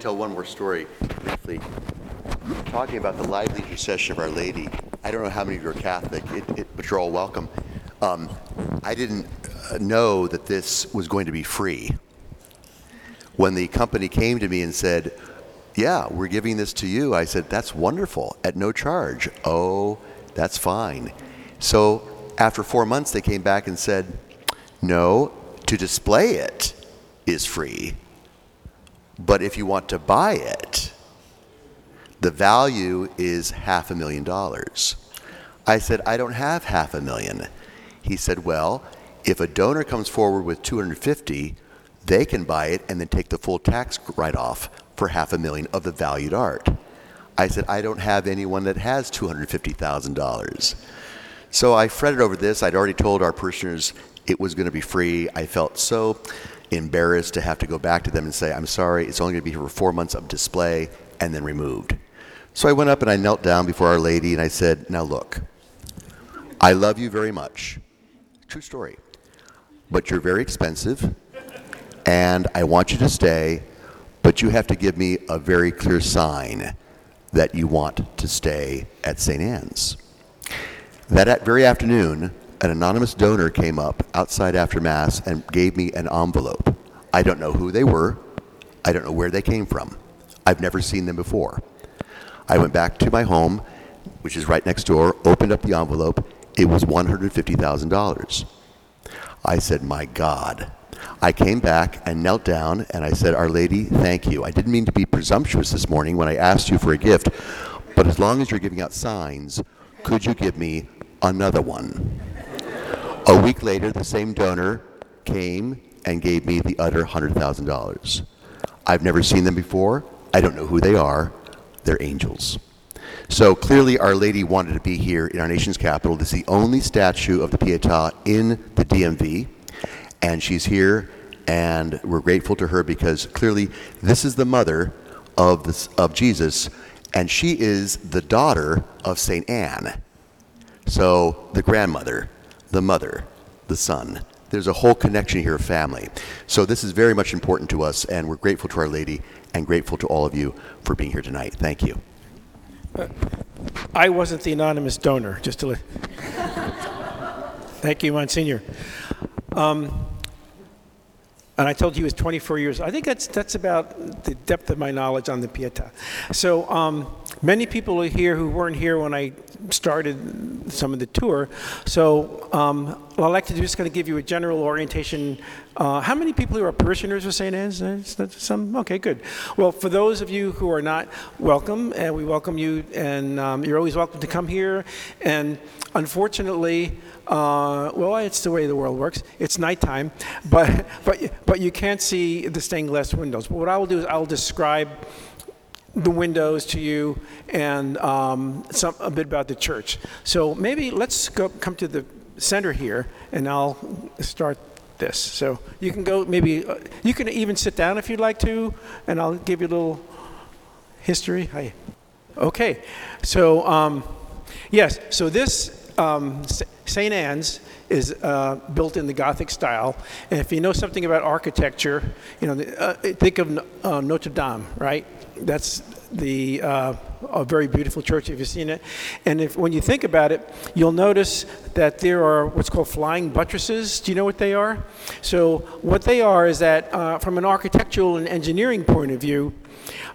tell one more story briefly. Talking about the lively intercession of Our Lady. I don't know how many of you are Catholic, it, it, but you're all welcome. Um, I didn't uh, know that this was going to be free. When the company came to me and said, Yeah, we're giving this to you, I said, That's wonderful, at no charge. Oh, that's fine. So after four months, they came back and said, No, to display it is free. But if you want to buy it, the value is half a million dollars. I said, I don't have half a million. He said, Well, if a donor comes forward with 250, they can buy it and then take the full tax write off for half a million of the valued art. I said, I don't have anyone that has $250,000. So I fretted over this. I'd already told our parishioners it was going to be free. I felt so embarrassed to have to go back to them and say, I'm sorry, it's only going to be here for four months of display and then removed. So I went up and I knelt down before Our Lady and I said, Now look, I love you very much. True story. But you're very expensive and I want you to stay, but you have to give me a very clear sign that you want to stay at St. Anne's. That very afternoon, an anonymous donor came up outside after Mass and gave me an envelope. I don't know who they were. I don't know where they came from. I've never seen them before. I went back to my home, which is right next door, opened up the envelope. It was $150,000. I said, My God. I came back and knelt down and I said, Our Lady, thank you. I didn't mean to be presumptuous this morning when I asked you for a gift, but as long as you're giving out signs, could you give me another one? A week later, the same donor came and gave me the other $100,000. I've never seen them before. I don't know who they are. They're angels. So clearly, Our Lady wanted to be here in our nation's capital. This is the only statue of the Pietà in the DMV, and she's here, and we're grateful to her because clearly this is the mother of, this, of Jesus, and she is the daughter of St. Anne. So the grandmother the mother, the son. There's a whole connection here of family. So this is very much important to us, and we're grateful to Our Lady and grateful to all of you for being here tonight. Thank you. I wasn't the anonymous donor, just to let. Thank you, Monsignor. Um, and I told you he was 24 years. I think that's that's about the depth of my knowledge on the Pietà. So um, many people are here who weren't here when I started some of the tour. So um, what I'd like to do is going to give you a general orientation. Uh, how many people here are parishioners of St. Anne's? Some? Okay, good. Well, for those of you who are not, welcome, and we welcome you, and um, you're always welcome to come here. And unfortunately, uh, well, it's the way the world works. It's nighttime, but, but, but you can't see the stained glass windows. But what I will do is I'll describe the windows to you and um, some, a bit about the church. So maybe let's go, come to the center here, and I'll start this. So you can go, maybe, uh, you can even sit down if you'd like to, and I'll give you a little history. Hi. Okay, so um, yes, so this um, St. Anne's is uh, built in the Gothic style. And if you know something about architecture, you know, uh, think of uh, Notre Dame, right? That's the uh, a very beautiful church if you've seen it. And if when you think about it, you'll notice that there are what's called flying buttresses. Do you know what they are? So what they are is that uh, from an architectural and engineering point of view,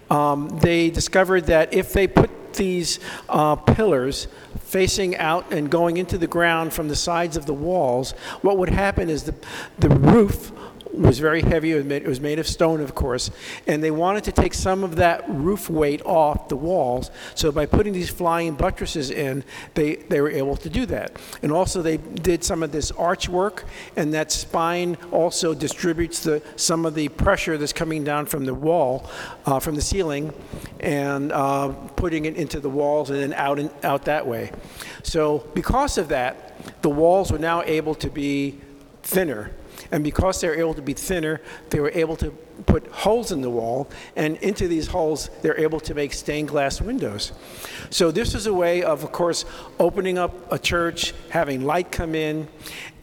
um, they discovered that if they put these uh, pillars facing out and going into the ground from the sides of the walls, what would happen is the, the roof was very heavy. It was, made, of stone, of course, and they wanted to take some of that roof weight off the walls. So by putting these flying buttresses in, they, they were able to do that. And also they did some of this arch work, and that spine also distributes the, some of the pressure that's coming down from the wall, uh, from the ceiling, and uh, putting it into the walls and then out, and, out that way. So because of that, the walls were now able to be thinner and because they were able to be thinner, they were able to put holes in the wall, and into these holes, they're able to make stained glass windows. So this is a way of, of course, opening up a church, having light come in,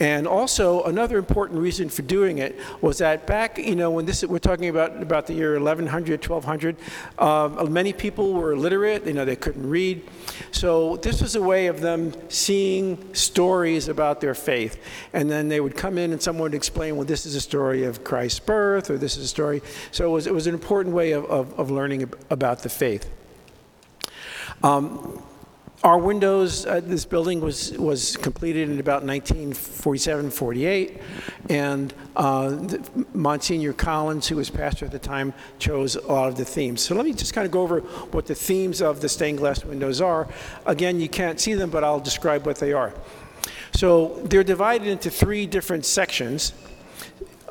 and also another important reason for doing it was that back, you know, when this we're talking about about the year 1100, 1200, um, many people were illiterate. You know, they couldn't read. So this was a way of them seeing stories about their faith, and then they would come in and someone would explain, well, this is a story of Christ's birth, or this is a story. So it was it was an important way of of, of learning ab- about the faith. Um, our windows, uh, this building was, was completed in about 1947, 48, and uh, Monsignor Collins, who was pastor at the time, chose a lot of the themes. So let me just kind of go over what the themes of the stained glass windows are. Again, you can't see them, but I'll describe what they are. So they're divided into three different sections.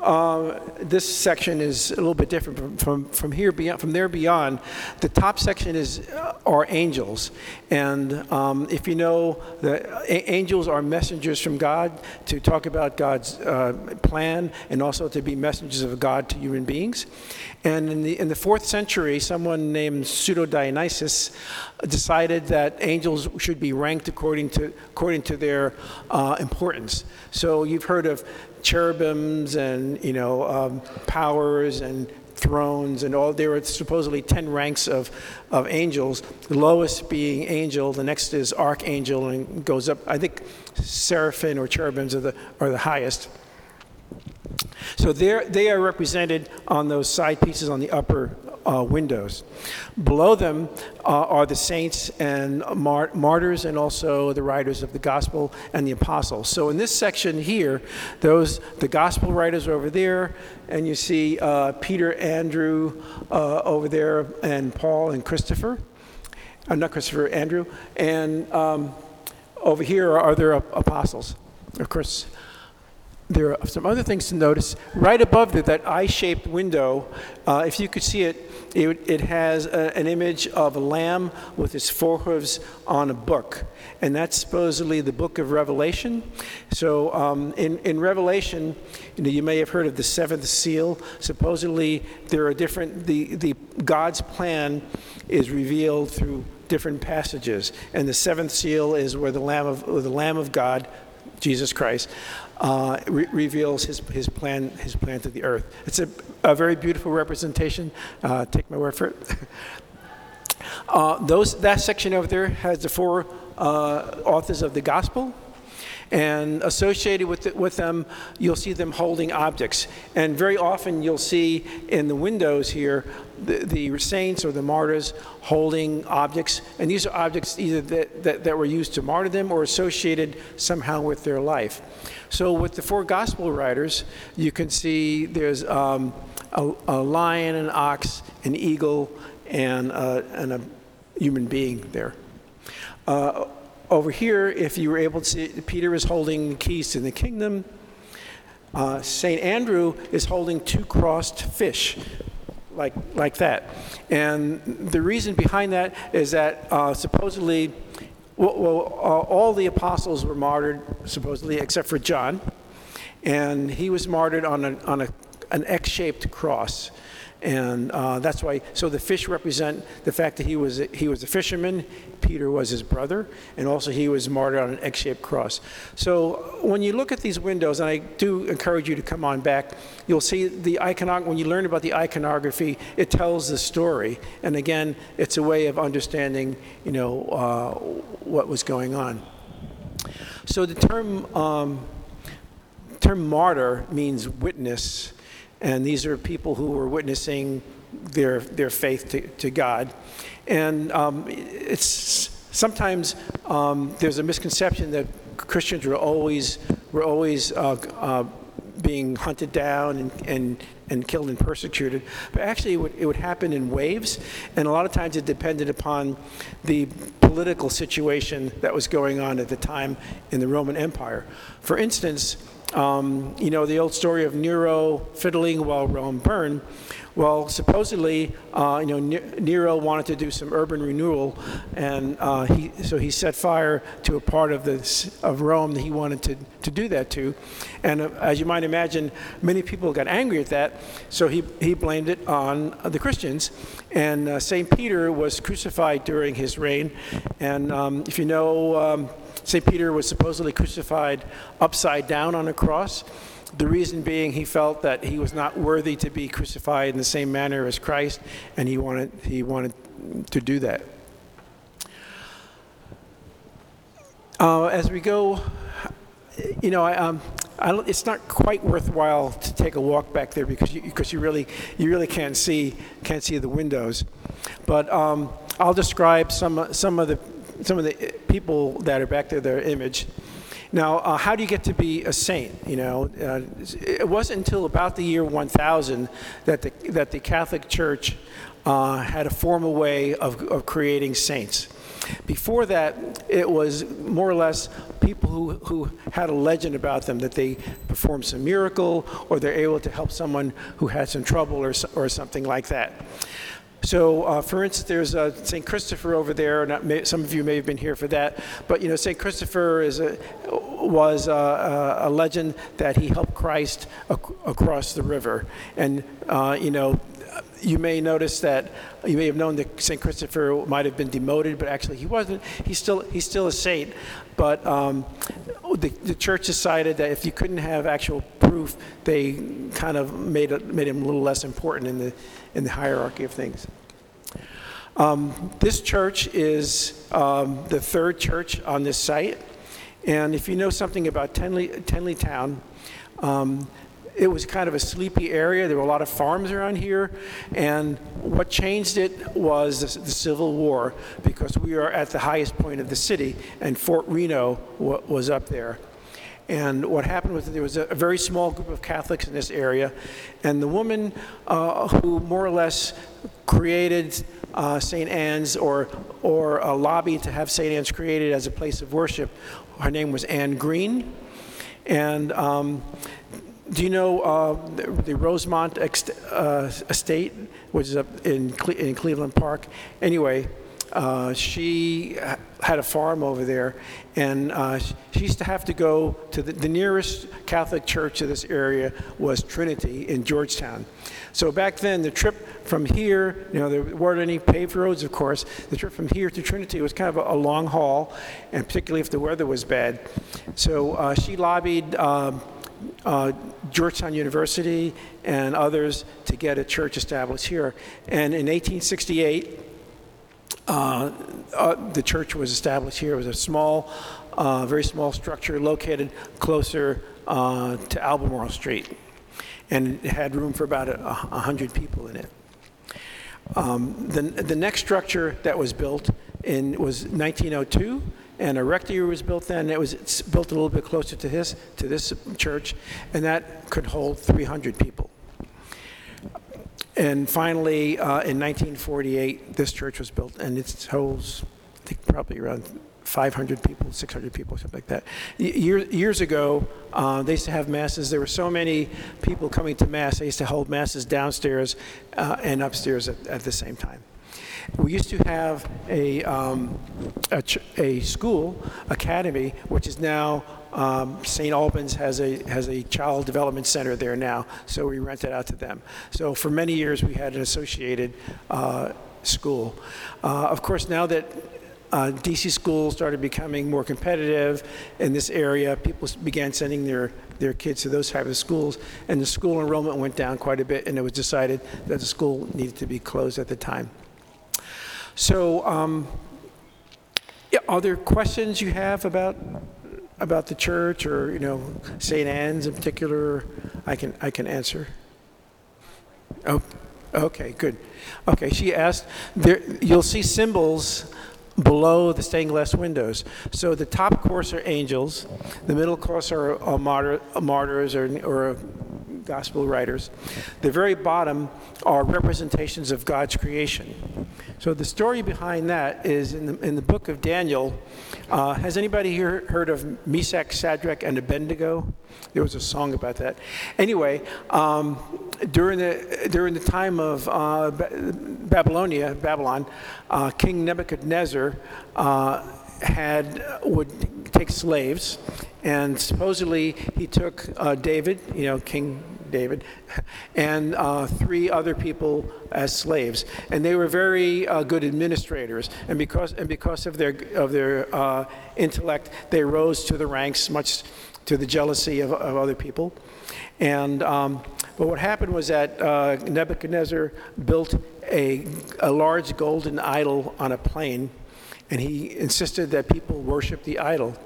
Uh, this section is a little bit different from, from, from here beyond, from there beyond. The top section is uh, are angels, and um, if you know, that a- angels are messengers from God to talk about God's uh, plan and also to be messengers of God to human beings. And in the in the fourth century, someone named Pseudo Dionysius decided that angels should be ranked according to according to their uh, importance. So you've heard of cherubims and you know um, powers and thrones and all there were supposedly 10 ranks of, of angels the lowest being angel the next is archangel and goes up. I think seraphim or cherubims are the, are the highest. So they are represented on those side pieces on the upper uh, windows. Below them uh, are the saints and mar- martyrs, and also the writers of the gospel and the apostles. So in this section here, those the gospel writers are over there, and you see uh, Peter, Andrew uh, over there, and Paul and Christopher. Uh, not Christopher, Andrew, and um, over here are other apostles. Of course, there are some other things to notice. Right above that eye-shaped window, uh, if you could see it, it, it has a, an image of a lamb with its forehooves on a book. And that's supposedly the book of Revelation. So um, in, in Revelation, you, know, you may have heard of the seventh seal. Supposedly there are different, the, the God's plan is revealed through different passages. And the seventh seal is where the Lamb of, the Lamb of God Jesus Christ, uh, re- reveals his, his plan his plan to the earth. It's a, a very beautiful representation. Uh, take my word for it. uh, those that section over there has the four uh, authors of the gospel. And associated with, it, with them, you'll see them holding objects. And very often you'll see in the windows here the, the saints or the martyrs holding objects. And these are objects either that, that, that were used to martyr them or associated somehow with their life. So with the four gospel writers, you can see there's um, a, a lion, an ox, an eagle, and, and a human being there. Uh, over here, if you were able to see, Peter is holding the keys to the kingdom. Uh, St. Andrew is holding two crossed fish, like, like that. And the reason behind that is that uh, supposedly, well, well uh, all the apostles were martyred, supposedly, except for John. And he was martyred on, a, on a, an X shaped cross. And uh, that's why, so the fish represent the fact that he was, a, he was a fisherman, Peter was his brother, and also he was martyred on an X shaped cross. So when you look at these windows, and I do encourage you to come on back, you'll see the iconography, when you learn about the iconography, it tells the story. And again, it's a way of understanding, you know, uh, what was going on. So the term, um, term martyr means witness. And these are people who were witnessing their, their faith to, to God. And um, it's sometimes um, there's a misconception that Christians were always, were always uh, uh, being hunted down and, and, and killed and persecuted. But actually, it would, it would happen in waves. And a lot of times it depended upon the political situation that was going on at the time in the Roman Empire. For instance, um, you know, the old story of Nero fiddling while Rome burned. Well, supposedly, uh, you know, Nero wanted to do some urban renewal, and uh, he, so he set fire to a part of, the, of Rome that he wanted to, to do that to. And uh, as you might imagine, many people got angry at that, so he, he blamed it on the Christians. And uh, St. Peter was crucified during his reign. And um, if you know, um, St. Peter was supposedly crucified upside down on a cross. The reason being he felt that he was not worthy to be crucified in the same manner as Christ, and he wanted, he wanted to do that. Uh, as we go, you know, I, um, I, it's not quite worthwhile to take a walk back there because you, because you really you really can't see can't see the windows. But um, I'll describe some some of the some of the people that are back there, their image. Now, uh, how do you get to be a saint? You know, uh, it wasn't until about the year 1000 that the that the Catholic Church uh, had a formal way of, of creating saints. Before that, it was more or less people who, who had a legend about them that they performed some miracle or they're able to help someone who had some trouble or, or something like that. So, uh, for instance, there's uh, St. Christopher over there. Not may, some of you may have been here for that, but you know, St. Christopher is a, was uh, a, a legend that he helped Christ ac- across the river, and uh, you know, you may notice that you may have known that St. Christopher might have been demoted, but actually he wasn't. He's still he's still a saint. But um, the, the church decided that if you couldn't have actual proof, they kind of made it, made him a little less important in the in the hierarchy of things. Um, this church is um, the third church on this site, and if you know something about Tenley, Tenley Town, um, it was kind of a sleepy area. There were a lot of farms around here, and what changed it was the, the Civil War because we are at the highest point of the city, and Fort Reno wa- was up there. And what happened was that there was a, a very small group of Catholics in this area, and the woman uh, who more or less created uh, St. Anne's or, or a lobby to have St. Anne's created as a place of worship, her name was Anne Green. And um, do you know uh, the, the Rosemont uh, Estate, which is up in, Cle- in Cleveland Park? Anyway, uh, she ha- had a farm over there, and uh, she used to have to go to the, the nearest Catholic church to this area was Trinity in Georgetown. So back then, the trip from here, you know, there weren't any paved roads, of course. The trip from here to Trinity was kind of a, a long haul, and particularly if the weather was bad. So uh, she lobbied. Um, uh, Georgetown University and others to get a church established here. And in 1868, uh, uh, the church was established here. It was a small, uh, very small structure located closer uh, to Albemarle Street. And it had room for about a, a hundred people in it. Um, the, the next structure that was built in was 1902, and a rectory was built then. It was it's built a little bit closer to his to this church, and that could hold 300 people. And finally, uh, in 1948, this church was built, and it holds, I think, probably around 500 people, 600 people, something like that. Year, years ago, uh, they used to have masses. There were so many people coming to mass. They used to hold masses downstairs uh, and upstairs at, at the same time. We used to have a, um, a, ch- a school, academy, which is now um, St. Albans has a has a child development center there now, so we rent it out to them. So for many years we had an associated uh, school. Uh, of course, now that uh, DC schools started becoming more competitive in this area, people began sending their their kids to those type of schools, and the school enrollment went down quite a bit, and it was decided that the school needed to be closed at the time. So, um, yeah, are there questions you have about about the church or you know St. Anne's in particular? I can I can answer. Oh, okay, good. Okay, she asked. There, you'll see symbols below the stained glass windows. So the top course are angels, the middle course are uh, martyr, martyrs or, or gospel writers. The very bottom are representations of God's creation. So the story behind that is in the, in the book of Daniel. Uh, has anybody here heard of Meshach, Shadrach, and Abednego? There was a song about that. Anyway, um, during the during the time of uh, Ba- Babylonia, Babylon, uh, King Nebuchadnezzar uh, had would take slaves, and supposedly he took uh, David, you know, King David, and uh, three other people as slaves. And they were very uh, good administrators. And because, and because of their, of their uh, intellect, they rose to the ranks, much to the jealousy of, of other people. And um, but what happened was that uh, Nebuchadnezzar built a, a large golden idol on a plain, and he insisted that people worship the idol.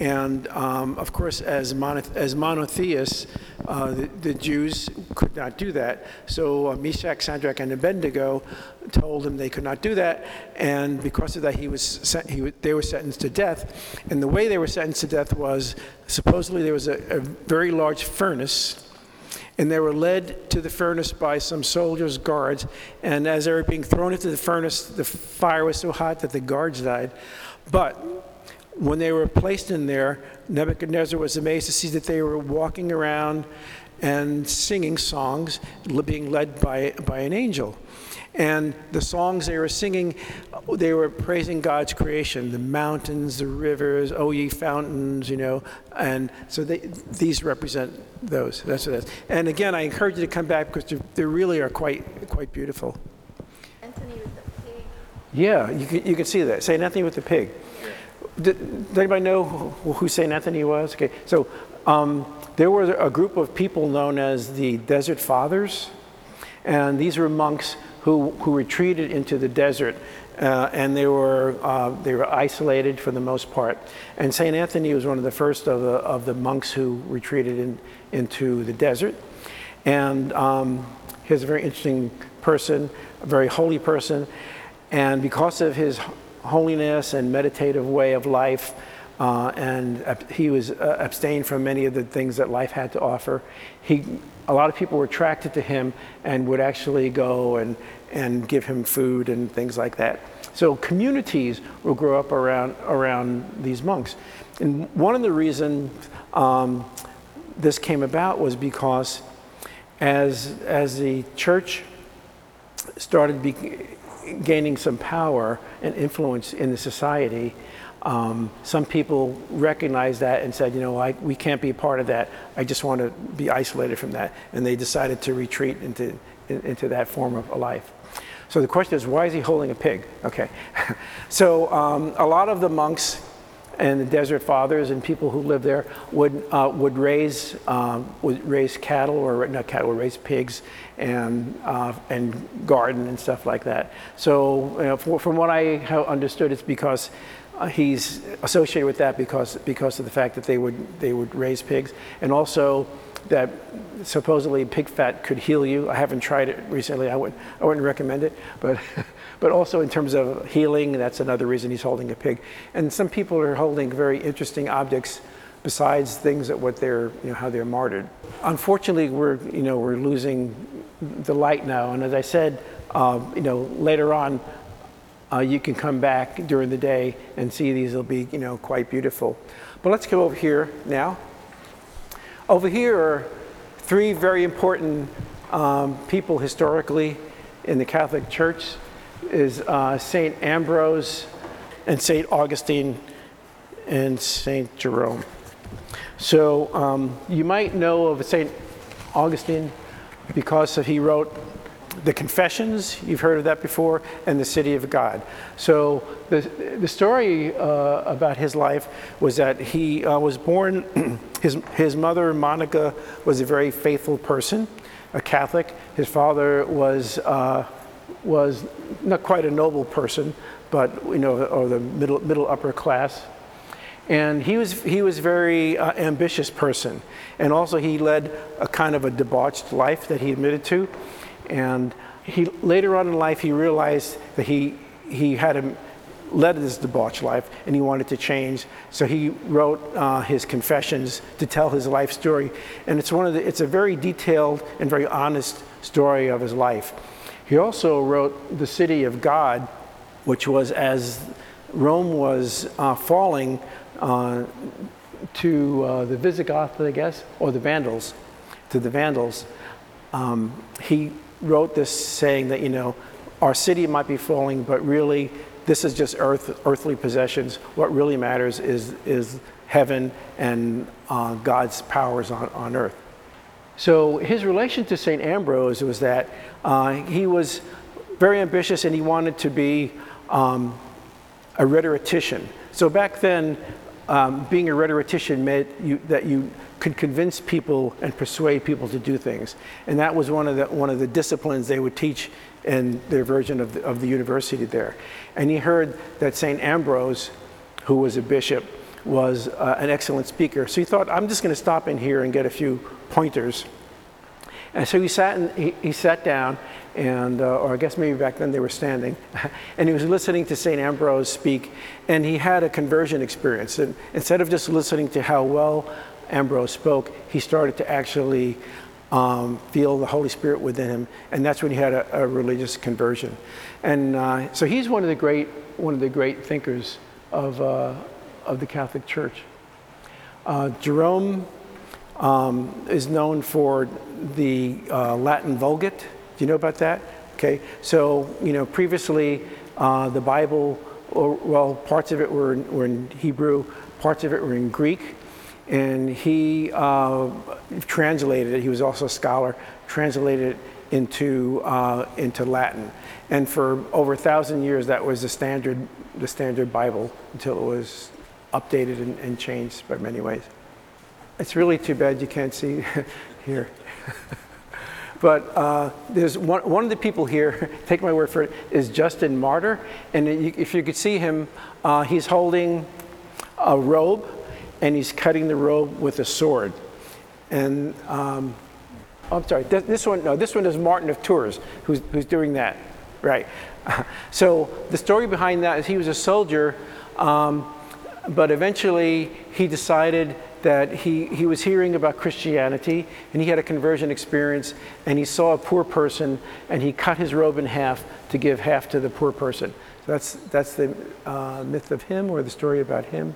And um, of course, as, as monotheists, uh, the, the, Jews could not do that. So uh, Meshach, and Abednego told him they could not do that. And because of that, he was sent, he, they were sentenced to death. And the way they were sentenced to death was supposedly there was a, a very large furnace and they were led to the furnace by some soldiers, guards. And as they were being thrown into the furnace, the fire was so hot that the guards died. But when they were placed in there, Nebuchadnezzar was amazed to see that they were walking around and singing songs, being led by, by an angel. And the songs they were singing, they were praising God's creation, the mountains, the rivers, oh ye fountains, you know. And so they, these represent those. That's what it is. And again, I encourage you to come back because they really are quite, quite beautiful. Anthony with the pig. Yeah, you can, you can see that. Say Anthony with the pig. Did, does anybody know who, St. Anthony was? Okay, so um, there was a group of people known as the Desert Fathers, and these were monks who, who retreated into the desert. Uh, and they were, uh, they were isolated for the most part. And St. Anthony was one of the first of the, of the monks who retreated in, into the desert. And um, he was a very interesting person, a very holy person. And because of his holiness and meditative way of life, uh, and he was uh, abstained from many of the things that life had to offer. He, a lot of people were attracted to him and would actually go and, and give him food and things like that. So communities will grow up around, around these monks. And one of the reasons um, this came about was because as, as the church started be, gaining some power and influence in the society, um, some people recognized that and said, you know, I, we can't be a part of that. I just want to be isolated from that. And they decided to retreat into, in, into that form of a life. So the question is, why is he holding a pig? Okay. so um, a lot of the monks and the desert fathers and people who lived there would, uh, would, raise, um, would raise cattle, or not cattle, would raise pigs and, uh, and garden and stuff like that. So you know, from what I understood, it's because uh, he's associated with that because, because of the fact that they would, they would raise pigs. And also that supposedly pig fat could heal you. I haven't tried it recently. I wouldn't, I wouldn't recommend it. But, but also in terms of healing, that's another reason he's holding a pig. And some people are holding very interesting objects besides things that what they're, you know, how they're martyred. Unfortunately, we're, you know, we're losing the light now. And as I said, uh, you know, later on, uh, you can come back during the day and see these will be, you know, quite beautiful. But let's go over here now. Over here are three very important um, people historically in the Catholic Church is uh, St. Ambrose and St. Augustine and St. Jerome. So um, you might know of St. Augustine because he wrote the Confessions, you've heard of that before, and the City of God. So the, the story uh, about his life was that he uh, was born, his, his mother, Monica, was a very faithful person, a Catholic. His father was, uh, was not quite a noble person, but, you know, or the middle, middle upper class. And he was, he was very uh, ambitious person. And also he led a kind of a debauched life that he admitted to. And he, later on in life, he realized that he, he had a, led this debauched life and he wanted to change. So he wrote uh, his confessions to tell his life story. And it's, one of the, it's a very detailed and very honest story of his life. He also wrote The City of God, which was as Rome was uh, falling uh, to uh, the Visigoths, I guess, or the Vandals, to the Vandals. Um, he wrote this saying that, you know, our city might be falling, but really this is just earth, earthly possessions. What really matters is, is heaven and uh, God's powers on, on earth. So his relation to St. Ambrose was that uh, he was very ambitious and he wanted to be um, a rhetorician. So back then, um, being a rhetorician meant you, that you could convince people and persuade people to do things. And that was one of the, one of the disciplines they would teach in their version of the, of the university there. And he heard that St. Ambrose, who was a bishop, was uh, an excellent speaker. So he thought, I'm just going to stop in here and get a few pointers. And so he sat, in, he, he sat down, and, uh, or I guess maybe back then they were standing, and he was listening to St. Ambrose speak, and he had a conversion experience. And instead of just listening to how well Ambrose spoke, he started to actually um, feel the Holy Spirit within him, and that's when he had a, a religious conversion. And uh, so he's one of the great, one of the great thinkers of, uh, of the Catholic Church. Uh, Jerome um, is known for the uh, Latin Vulgate. Do you know about that? Okay, so you know previously uh, the Bible, or, well, parts of it were in, were in Hebrew, parts of it were in Greek, and he uh, translated it. He was also a scholar, translated it into uh, into Latin, and for over a thousand years that was the standard the standard Bible until it was updated and, and changed by many ways. It's really too bad you can't see here. but uh, there's one, one of the people here, take my word for it, is Justin Martyr. And if you could see him, uh, he's holding a robe and he's cutting the robe with a sword. And um, oh, I'm sorry, this, this one, no, this one is Martin of Tours who's, who's doing that. Right. So the story behind that is he was a soldier, um, but eventually he decided that he, he was hearing about Christianity and he had a conversion experience and he saw a poor person and he cut his robe in half to give half to the poor person. So that's, that's the uh, myth of him or the story about him.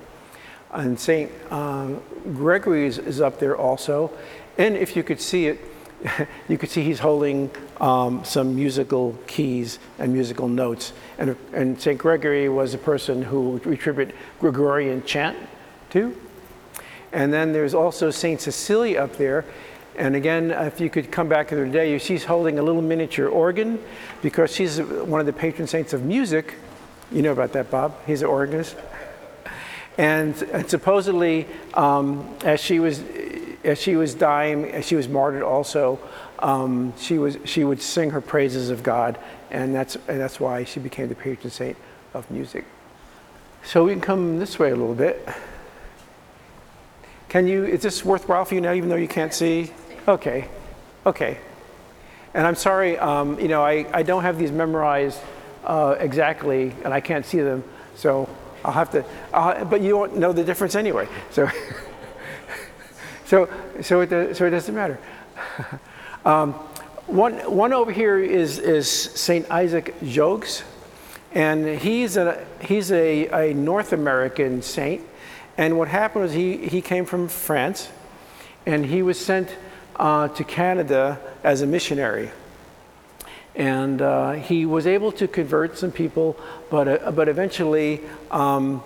And St. Um, Gregory is, is up there also. And if you could see it, you could see he's holding um, some musical keys and musical notes. And, and St. Gregory was a person who we attribute Gregorian chant to. And then there's also St. Cecilia up there. And again, if you could come back another day, she's holding a little miniature organ because she's one of the patron saints of music. You know about that, Bob? He's an organist. And, and supposedly, um, as she was as she was dying, as she was martyred, also, um, she was she would sing her praises of God, and that's and that's why she became the patron saint of music. So we can come this way a little bit. Can you? Is this worthwhile for you now, even though you can't see? Okay, okay. And I'm sorry, um, you know, I, I don't have these memorized uh, exactly, and I can't see them, so I'll have to. Uh, but you won't know the difference anyway, so. so so it does, so it doesn't matter. um, one one over here is is Saint Isaac Jogues, and he's a he's a, a North American saint. And what happened was he, he came from France and he was sent uh, to Canada as a missionary. And uh, he was able to convert some people, but, uh, but eventually um,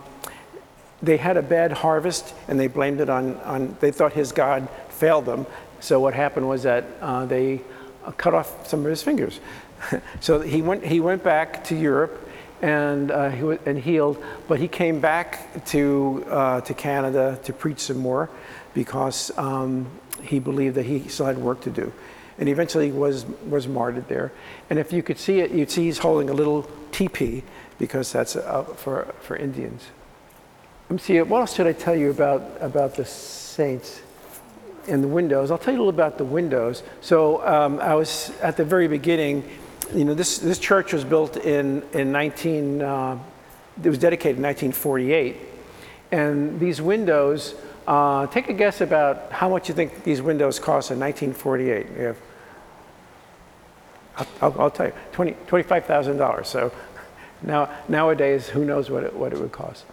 they had a bad harvest and they blamed it on, on, they thought his God failed them. So what happened was that uh, they cut off some of his fingers. so he went, he went back to Europe and, uh, he was, and healed. But he came back to, uh, to Canada to preach some more because um, he believed that he still had work to do. And eventually was, was martyred there. And if you could see it, you'd see he's holding a little teepee because that's uh, for, for Indians. Let me see, what else should I tell you about, about the saints and the windows? I'll tell you a little about the windows. So um, I was at the very beginning you know, this, this church was built in, in 19, uh, it was dedicated in 1948. And these windows, uh, take a guess about how much you think these windows cost in 1948. You have, I'll, I'll, I'll tell you, 20, $25,000. So now, nowadays, who knows what it, what it would cost.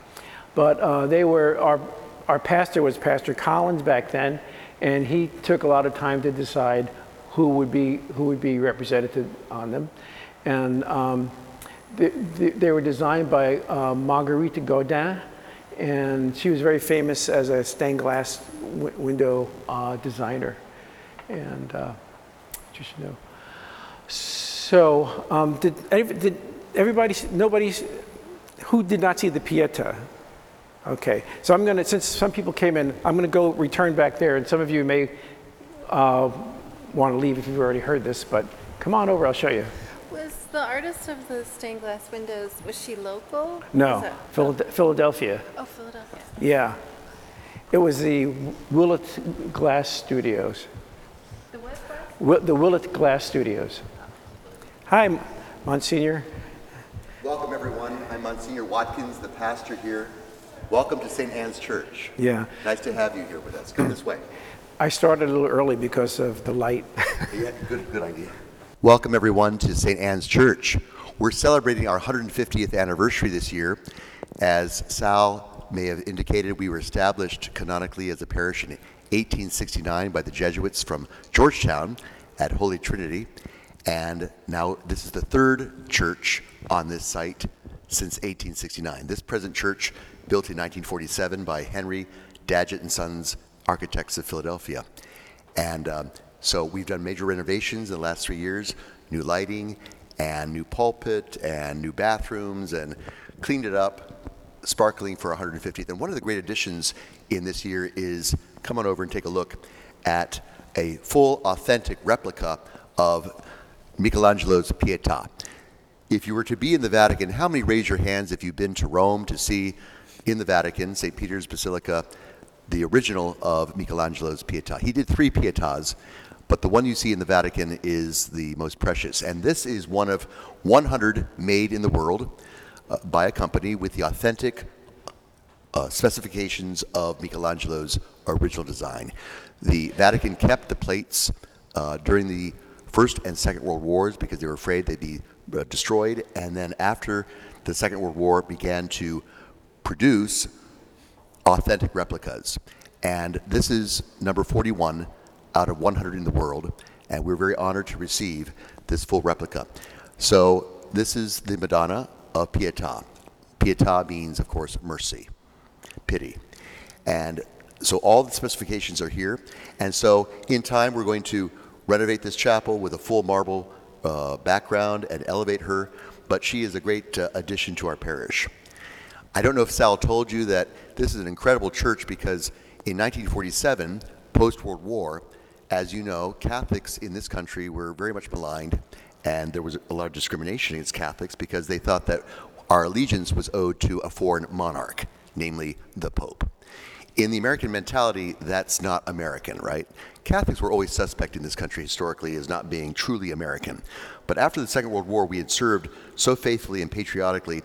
But uh, they were, our, our pastor was Pastor Collins back then, and he took a lot of time to decide who would be who would be represented on them, and um, they, they, were designed by uh, Marguerite Gaudin, and she was very famous as a stained glass window uh, designer. and uh, just know. So, um, did, did everybody, nobody, who did not see the Pieta? Okay, so I'm going to, since some people came in, I'm going to go return back there, and some of you may uh, want to leave if you've already heard this, but come on over, I'll show you. Was the artist of the stained glass windows, was she local? No, Was it- Philad- Philadelphia. Oh, Philadelphia. Yeah. It was the Willet Glass Studios. The what glass? The Willet Glass Studios. Hi, Monsignor. Welcome, everyone. I'm Monsignor Watkins, the pastor here. Welcome to St. Anne's Church. Yeah. Nice to have you here with us. Come this way. I started a little early because of the light. Yeah, good, good idea. Welcome, everyone, to St. Anne's Church. We're celebrating our 150th anniversary this year. As Sal may have indicated, we were established canonically as a parish in 1869 by the Jesuits from Georgetown at Holy Trinity. And now this is the third church on this site since 1869. This present church, built in 1947 by Henry Dagit and Sons Architects of Philadelphia. And um, so we've done major renovations in the last three years, new lighting and new pulpit and new bathrooms and cleaned it up, sparkling for 150th. And one of the great additions in this year is come on over and take a look at a full, authentic replica of Michelangelo's Pietà. If you were to be in the Vatican, how many raise your hands if you've been to Rome to see in the Vatican, St. Peter's Basilica, the original of Michelangelo's Pietà? He did three Pietas, but the one you see in the Vatican is the most precious. And this is one of 100 made in the world uh, by a company with the authentic uh, specifications of Michelangelo's original design. The Vatican kept the plates uh, during the First and Second World Wars because they were afraid they'd be uh, destroyed, and then after the Second World War began to produce authentic replicas. And this is number 41 out of 100 in the world, and we're very honored to receive this full replica. So this is the Madonna of Pietà. Pietà means, of course, mercy, pity. And so all the specifications are here. And so in time, we're going to renovate this chapel with a full marble uh, background and elevate her. But she is a great uh, addition to our parish. I don't know if Sal told you that this is an incredible church because in 1947, post World War, as you know, Catholics in this country were very much maligned, and there was a lot of discrimination against Catholics because they thought that our allegiance was owed to a foreign monarch, namely the Pope. In the American mentality, that's not American, right? Catholics were always suspect in this country historically as not being truly American. But after the Second World War, we had served so faithfully and patriotically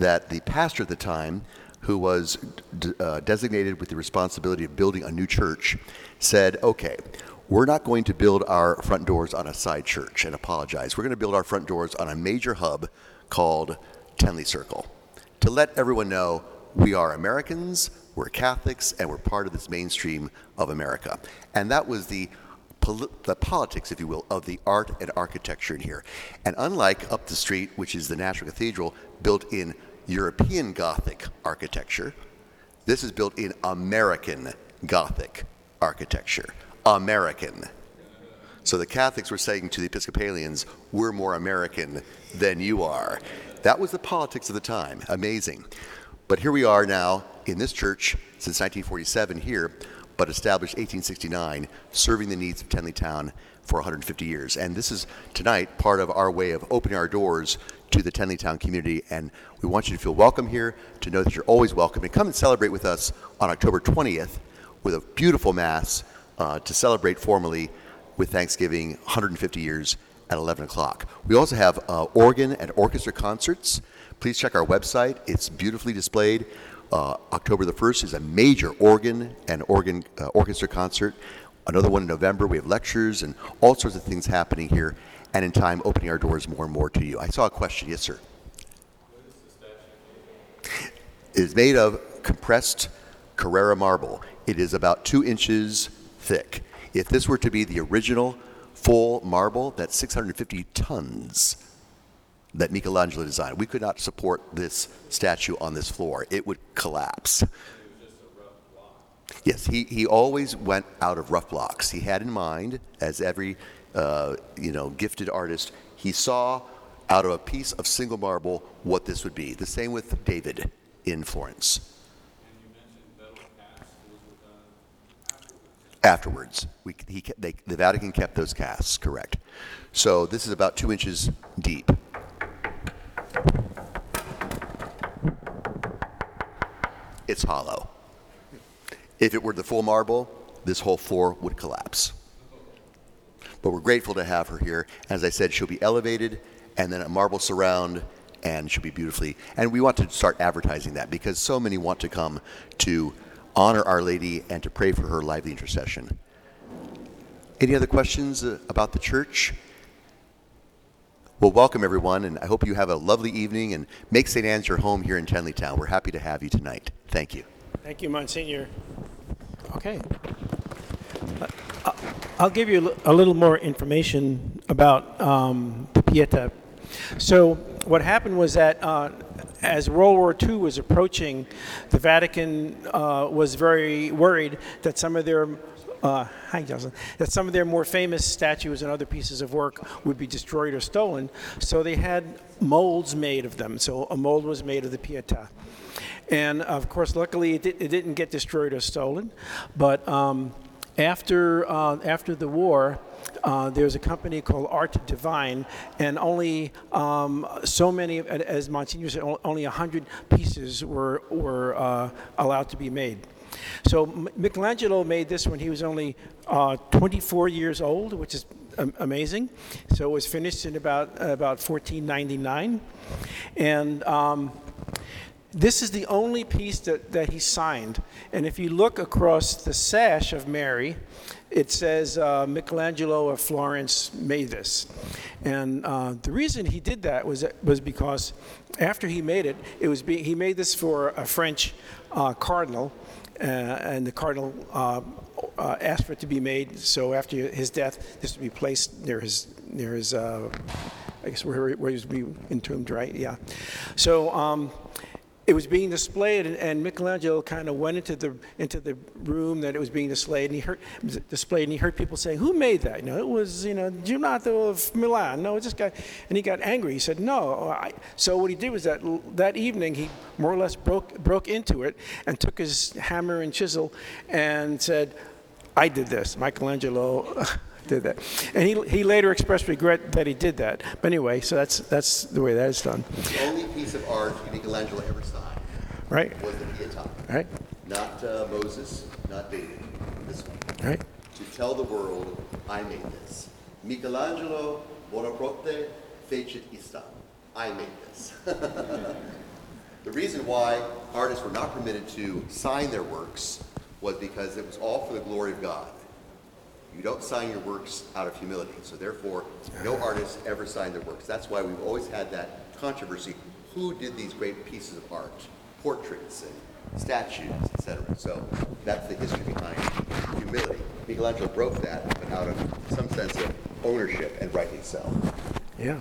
that the pastor at the time, who was d- uh, designated with the responsibility of building a new church, said, okay, we're not going to build our front doors on a side church and apologize. We're going to build our front doors on a major hub called Tenley Circle to let everyone know we are Americans, we're Catholics, and we're part of this mainstream of America. And that was the, the politics, if you will, of the art and architecture in here. And unlike up the street, which is the National Cathedral, built in European Gothic architecture, this is built in American Gothic architecture. American. So the Catholics were saying to the Episcopalians, we're more American than you are. That was the politics of the time. Amazing. But here we are now in this church since 1947 here, but established 1869, serving the needs of Tenley Town for 150 years. And this is tonight part of our way of opening our doors to the Tenleytown community. And we want you to feel welcome here, to know that you're always welcome, and come and celebrate with us on October 20th with a beautiful Mass uh, to celebrate formally with Thanksgiving 150 years at 11 o'clock. We also have uh, organ and orchestra concerts. Please check our website. It's beautifully displayed. Uh, October the 1st is a major organ and organ uh, orchestra concert. Another one in November. We have lectures and all sorts of things happening here. And in time, opening our doors more and more to you. I saw a question. Yes, sir. It is made of compressed Carrara marble. It is about two inches thick. If this were to be the original full marble, that's 650 tons that Michelangelo designed. We could not support this statue on this floor. It would collapse. Yes, he, he always went out of rough blocks. He had in mind, as every uh, you know gifted artist, he saw out of a piece of single marble what this would be. The same with David in Florence. Afterwards, we, he, they, the Vatican kept those casts, correct. So this is about two inches deep. It's hollow. If it were the full marble, this whole floor would collapse. But we're grateful to have her here. As I said, she'll be elevated and then a marble surround and she'll be beautifully. And we want to start advertising that because so many want to come to honor Our Lady and to pray for her lively intercession. Any other questions uh, about the church? Well, welcome everyone, and I hope you have a lovely evening and make St. Anne's your home here in Tenleytown. We're happy to have you tonight. Thank you. Thank you, Monsignor. Okay. I'll give you a little more information about um, the Pieta. So, what happened was that uh, as World War II was approaching, the Vatican uh, was very worried that some of their uh, hi, Jocelyn. That some of their more famous statues and other pieces of work would be destroyed or stolen. So they had molds made of them. So a mold was made of the Pieta. And of course, luckily, it, did, didn't get destroyed or stolen. But um, after, uh, after the war, uh, there was a company called Art Divine, and only um, so many, as Monsignor said, only 100 pieces were, were uh, allowed to be made. So Michelangelo made this when he was only uh, 24 years old, which is amazing. So it was finished in about, about 1499. And um, this is the only piece that, that he signed. And if you look across the sash of Mary, it says uh, Michelangelo of Florence made this. And uh, the reason he did that was, was because after he made it, it was being, he made this for a French uh, cardinal. Uh, and the cardinal uh, uh, asked for it to be made. So after his death, this would be placed near his near his I guess where, where he was entombed, right? Yeah. So um, it was being displayed, and, and Michelangelo kind of went into the into the room that it was being displayed, and he heard displayed, and he heard people saying, "Who made that?" You know, it was you know Giuliano of Milan. No, this guy, and he got angry. He said, "No." I, so what he did was that that evening he more or less broke broke into it and took his hammer and chisel and said, "I did this." Michelangelo. did that. And he, he later expressed regret that he did that. But anyway, so that's, that's the way that is done, The only piece of art Michelangelo ever signed right? was the Pietà. Right? Not uh, Moses, not David, this one. Right? To tell the world, I made this. Michelangelo Buonarroti fecit ista. I made this. the reason why artists were not permitted to sign their works was because it was all for the glory of God. You don't sign your works out of humility. So therefore, no artist ever signed their works. That's why we've always had that controversy. Who did these great pieces of art? Portraits and statues, etc. So that's the history behind humility. Michelangelo broke that, but out of some sense of ownership, and rightly so. Yeah.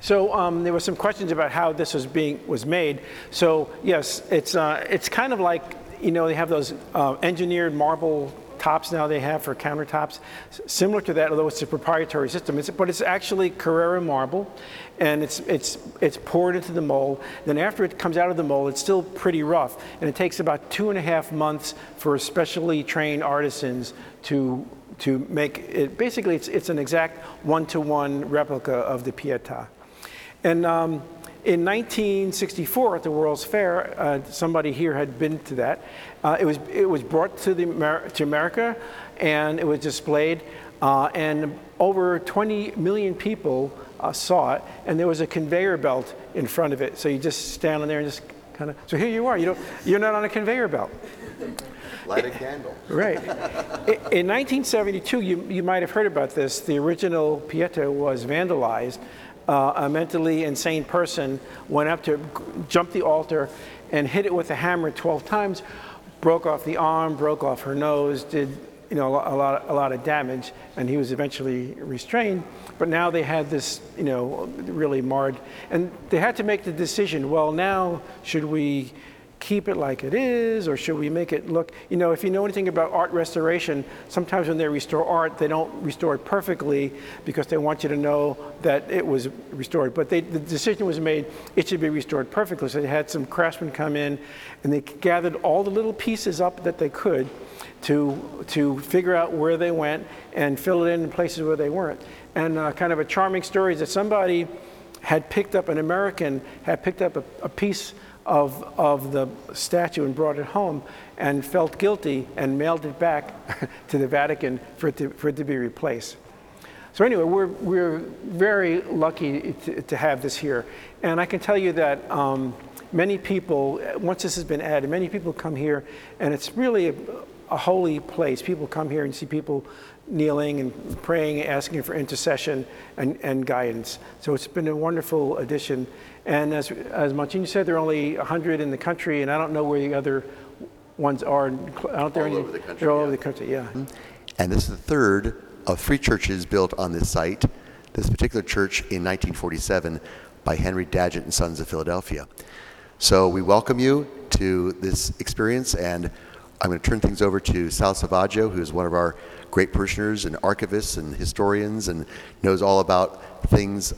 So um, there were some questions about how this was being was made. So yes, it's uh, it's kind of like you know they have those uh, engineered marble tops now they have for countertops, similar to that, although it's a proprietary system. It's, but it's actually Carrara marble, and it's it's it's poured into the mold. Then after it comes out of the mold, it's still pretty rough, and it takes about two and a half months for specially trained artisans to to make it. Basically, it's it's an exact one-to-one replica of the Pietà. And um, in 1964 at the World's Fair, uh, somebody here had been to that. Uh, it, was, it was brought to, the Amer- to America and it was displayed, uh, and over 20 million people uh, saw it, and there was a conveyor belt in front of it. So you just stand on there and just kind of. So here you are. You don't, you're not on a conveyor belt. Light a candle. Right. In 1972, you, you might have heard about this. The original Pieta was vandalized. Uh, a mentally insane person went up to jump the altar and hit it with a hammer 12 times, broke off the arm, broke off her nose, did you know a lo- a lot, a lot of damage, and he was eventually restrained. But now they had this, you know, really marred, and they had to make the decision. Well, now should we keep it like it is, or should we make it look, you know, if you know anything about art restoration, sometimes when they restore art, they don't restore it perfectly because they want you to know that it was restored. But they, the decision was made, it should be restored perfectly. So they had some craftsmen come in and they gathered all the little pieces up that they could to, to figure out where they went and fill it in in places where they weren't. And uh, kind of a charming story is that somebody had picked up, an American had picked up a, a piece of, of the statue and brought it home and felt guilty and mailed it back to the Vatican for it to, for it to be replaced. So anyway, we're, we're very lucky to, to have this here. And I can tell you that um, many people, once this has been added, many people come here and it's really a, a holy place. People come here and see people kneeling and praying, asking for intercession and, and guidance. So it's been a wonderful addition. And as, as Monsignor said, there are only 100 in the country, and I don't know where the other ones are. I don't there All any, over the country, They're all yeah. over the country, yeah. Mm-hmm. And this is the third of three churches built on this site. This particular church in 1947 by Henry Dagit and Sons of Philadelphia. So we welcome you to this experience, and I'm going to turn things over to Sal Savaggio, who is one of our great parishioners and archivists and historians and knows all about things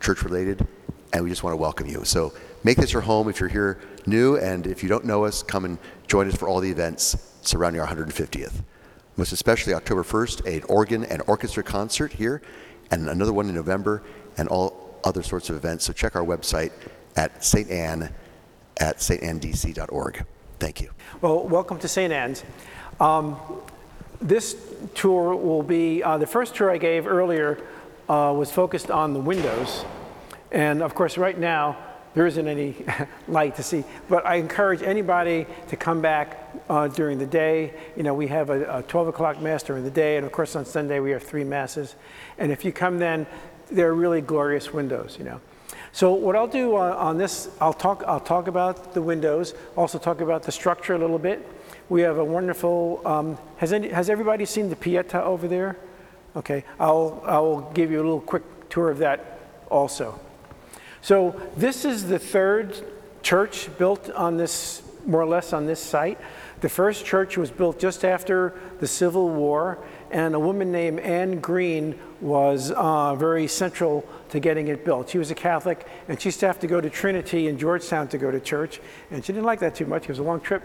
church related, and we just want to welcome you. So make this your home if you're here new, and if you don't know us, come and join us for all the events surrounding our 150th most especially October 1st, an organ and orchestra concert here, and another one in November, and all other sorts of events. So check our website at St. Anne at stannedc.org. Thank you. Well, welcome to St. Anne's. Um, this tour will be, uh, the first tour I gave earlier uh, was focused on the windows. And of course, right now, there isn't any light to see. But I encourage anybody to come back uh, during the day. You know, we have a, a 12 o'clock mass during the day, and of course, on Sunday, we have three masses. And if you come then, they're really glorious windows, you know. So what I'll do on, on this, I'll talk, I'll talk about the windows, also talk about the structure a little bit. We have a wonderful, um, has, any, has everybody seen the Pieta over there? Okay, I'll, I'll give you a little quick tour of that also. So this is the third church built on this, more or less on this site. The first church was built just after the Civil War, and a woman named Anne Green was uh, very central to getting it built. She was a Catholic, and she used to have to go to Trinity in Georgetown to go to church, and she didn't like that too much. It was a long trip.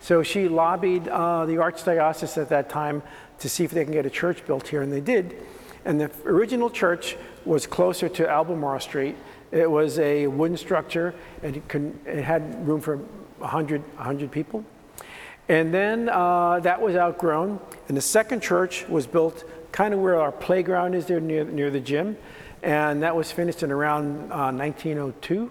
So she lobbied uh, the Archdiocese at that time to see if they can get a church built here, and they did. And the original church was closer to Albemarle Street. It was a wooden structure, and it, could, it had room for 100, 100 people. And then uh, that was outgrown, and the second church was built kind of where our playground is there near, near the gym, and that was finished in around uh, 1902.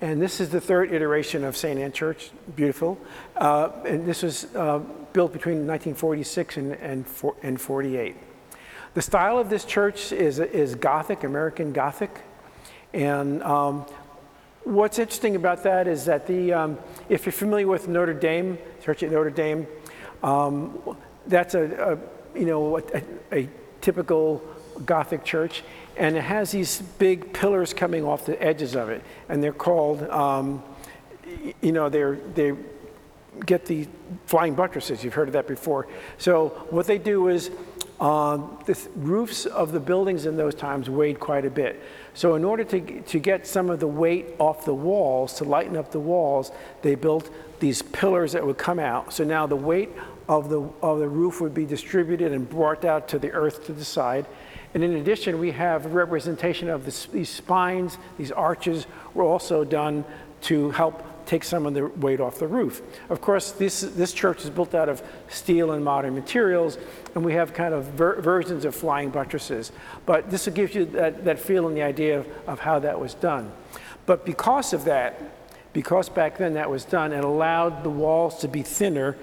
And this is the third iteration of St. Anne Church, beautiful. Uh, and this was uh, built between 1946 and, and, for, and 48. The style of this church is, is Gothic, American Gothic. And um, what's interesting about that is that the, um, if you're familiar with Notre Dame, Church at Notre Dame, um, that's a, a you know, a, a, typical Gothic church, and it has these big pillars coming off the edges of it, and they're called, um, you know, they're they get the flying buttresses. You've heard of that before. So what they do is um, the th- roofs of the buildings in those times weighed quite a bit. So in order to, to get some of the weight off the walls, to lighten up the walls, they built these pillars that would come out. So now the weight of the, of the roof would be distributed and brought out to the earth to the side. And in addition, we have representation of these spines, these arches were also done to help take some of the weight off the roof. Of course, this, this church is built out of steel and modern materials, and we have kind of ver- versions of flying buttresses. But this will give you that, that feel and the idea of, of how that was done. But because of that, because back then that was done, it allowed the walls to be thinner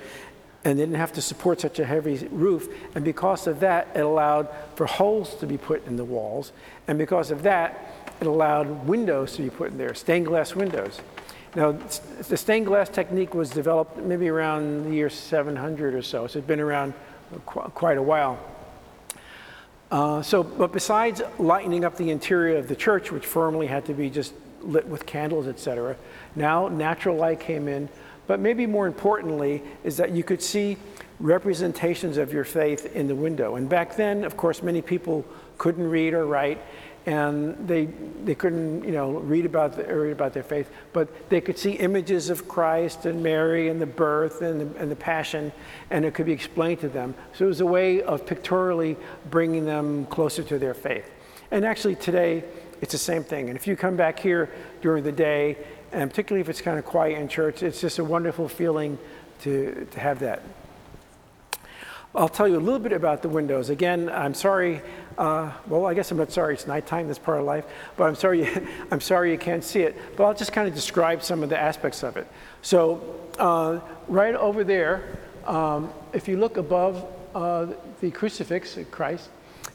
and they didn't have to support such a heavy roof. And because of that, it allowed for holes to be put in the walls. And because of that, it allowed windows to be put in there, stained glass windows. Now, the stained glass technique was developed maybe around the year 700 or so, so it's been around qu- quite a while. Uh, so, but besides lightening up the interior of the church, which formerly had to be just lit with candles, etc. Now natural light came in, but maybe more importantly is that you could see representations of your faith in the window. And back then, of course, many people couldn't read or write, and they, they couldn't, you know, read about, the, read about their faith, but they could see images of Christ and Mary and the birth and the, and the passion, and it could be explained to them. So it was a way of pictorially bringing them closer to their faith. And actually today, it's the same thing. And if you come back here during the day, and particularly if it's kind of quiet in church, it's just a wonderful feeling to, to have that. I'll tell you a little bit about the windows. Again, I'm sorry. Uh, well, I guess I'm not sorry. It's nighttime. That's part of life. But I'm sorry. I'm sorry you can't see it. But I'll just kind of describe some of the aspects of it. So, uh, right over there, um, if you look above uh, the crucifix of Christ,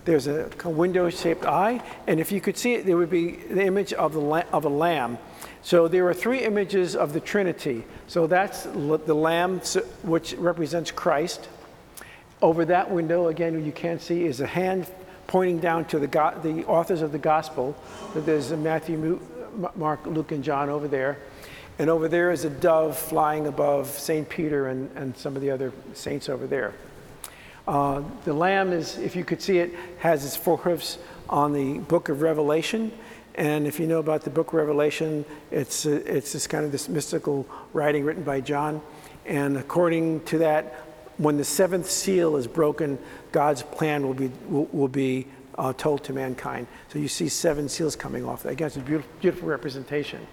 there's a window-shaped eye, and if you could see it, there would be the image of the la- of a lamb. So there are three images of the Trinity. So that's the lamb, which represents Christ. Over that window, again, you can't see, is a hand pointing down to the, go- the authors of the gospel. There's Matthew, Mark, Luke, and John over there. And over there is a dove flying above St. Peter and, and some of the other saints over there. Uh, the lamb is, if you could see it, has its four forehoofs on the book of Revelation. And if you know about the book of Revelation, it's, uh, it's this kind of this mystical writing written by John. And according to that, when the seventh seal is broken, God's plan will be, will, will be uh, told to mankind. So you see seven seals coming off. Again, it's a beautiful, beautiful representation.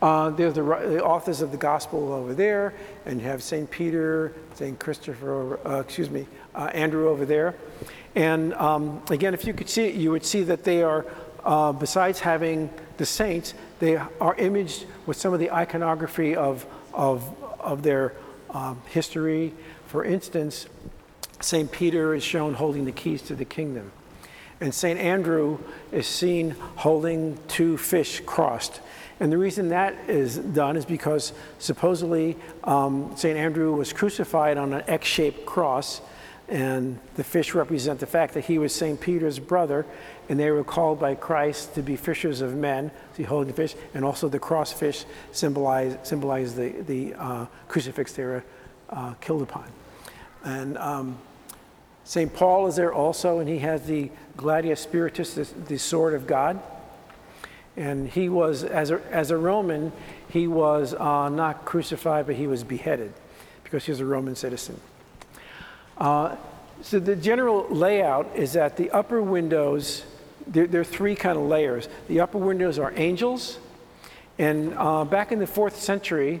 Uh, there's the, the, authors of the gospel over there, and you have St. Peter, St. Christopher, uh, excuse me, uh, Andrew over there. And um, again, if you could see it, you would see that they are, uh, besides having the saints, they are imaged with some of the iconography of, of, of their um, history. For instance, St. Peter is shown holding the keys to the kingdom. And St. Andrew is seen holding two fish crossed. And the reason that is done is because supposedly um, St. Andrew was crucified on an X shaped cross, and the fish represent the fact that he was St. Peter's brother, and they were called by Christ to be fishers of men, to hold the fish, and also the cross fish symbolize, symbolize the, the uh, crucifix they were uh, killed upon. And um, St. Paul is there also, and he has the Gladius Spiritus, the, the sword of God. And he was, as a, as a Roman, he was uh, not crucified, but he was beheaded because he was a Roman citizen. Uh, so the general layout is that the upper windows, there, there, are three kind of layers. The upper windows are angels. And uh, back in the fourth century,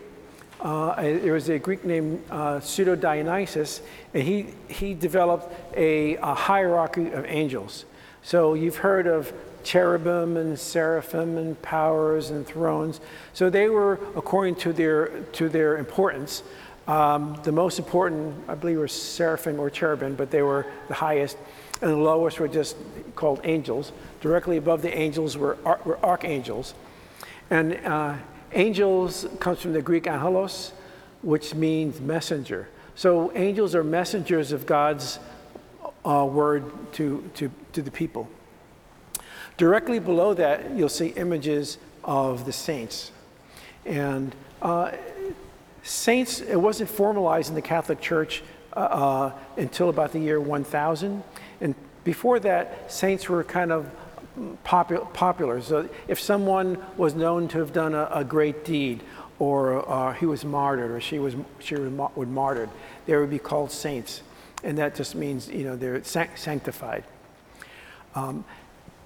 uh, there was a Greek named uh, Pseudo Dionysius, and he, he developed a, a hierarchy of angels. So you've heard of cherubim and seraphim and powers and thrones. So they were, according to their, to their importance, um, the most important, I believe, were seraphim or cherubim, but they were the highest. And the lowest were just called angels. Directly above the angels were, ar- were archangels. And uh, angels comes from the Greek angelos, which means messenger. So angels are messengers of God's uh, word to, to, to the people. Directly below that, you'll see images of the saints. And uh, saints, it wasn't formalized in the Catholic Church uh, uh, until about the year 1000. And before that, saints were kind of popu- popular. So if someone was known to have done a, a great deed, or uh, he was martyred, or she was she was martyred, they would be called saints, and that just means you know they're sanctified. Um,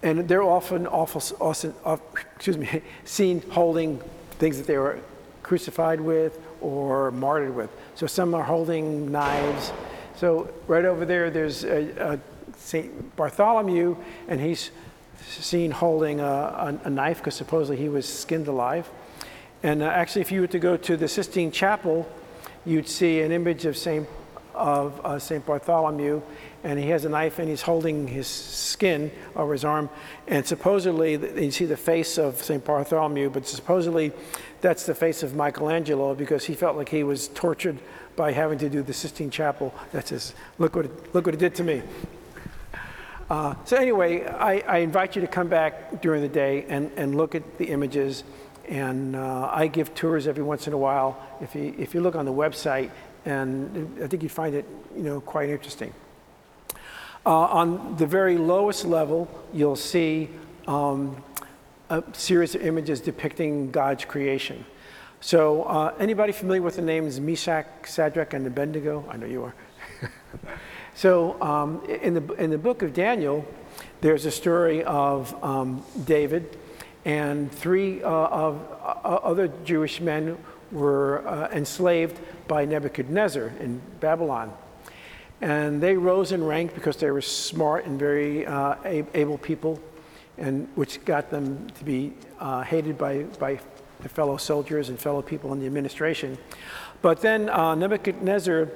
and they're often, often, often, excuse me, seen holding things that they were crucified with or martyred with. So some are holding knives. So right over there, there's a, a Saint Bartholomew, and he's seen holding a, a, a knife because supposedly he was skinned alive. And uh, actually, if you were to go to the Sistine Chapel, you'd see an image of Saint of uh, Saint Bartholomew, and he has a knife and he's holding his skin over his arm. And supposedly, you see the face of St. Bartholomew, but supposedly that's the face of Michelangelo because he felt like he was tortured by having to do the Sistine Chapel. That's his, look what it, look what it did to me. Uh, so anyway, I, I invite you to come back during the day and, and look at the images. And uh, I give tours every once in a while. If you, if you look on the website, and I think you'd find it, you know, quite interesting. Uh, on the very lowest level, you'll see um, a series of images depicting God's creation. So, uh, anybody familiar with the names Meshach, Shadrach, and Abednego? I know you are. so, um, in, the, in the book of Daniel, there's a story of um, David, and three uh, of uh, other Jewish men were uh, enslaved by Nebuchadnezzar in Babylon. And they rose in rank because they were smart and very uh, able people, and which got them to be uh, hated by, by fellow soldiers and fellow people in the administration. But then uh, Nebuchadnezzar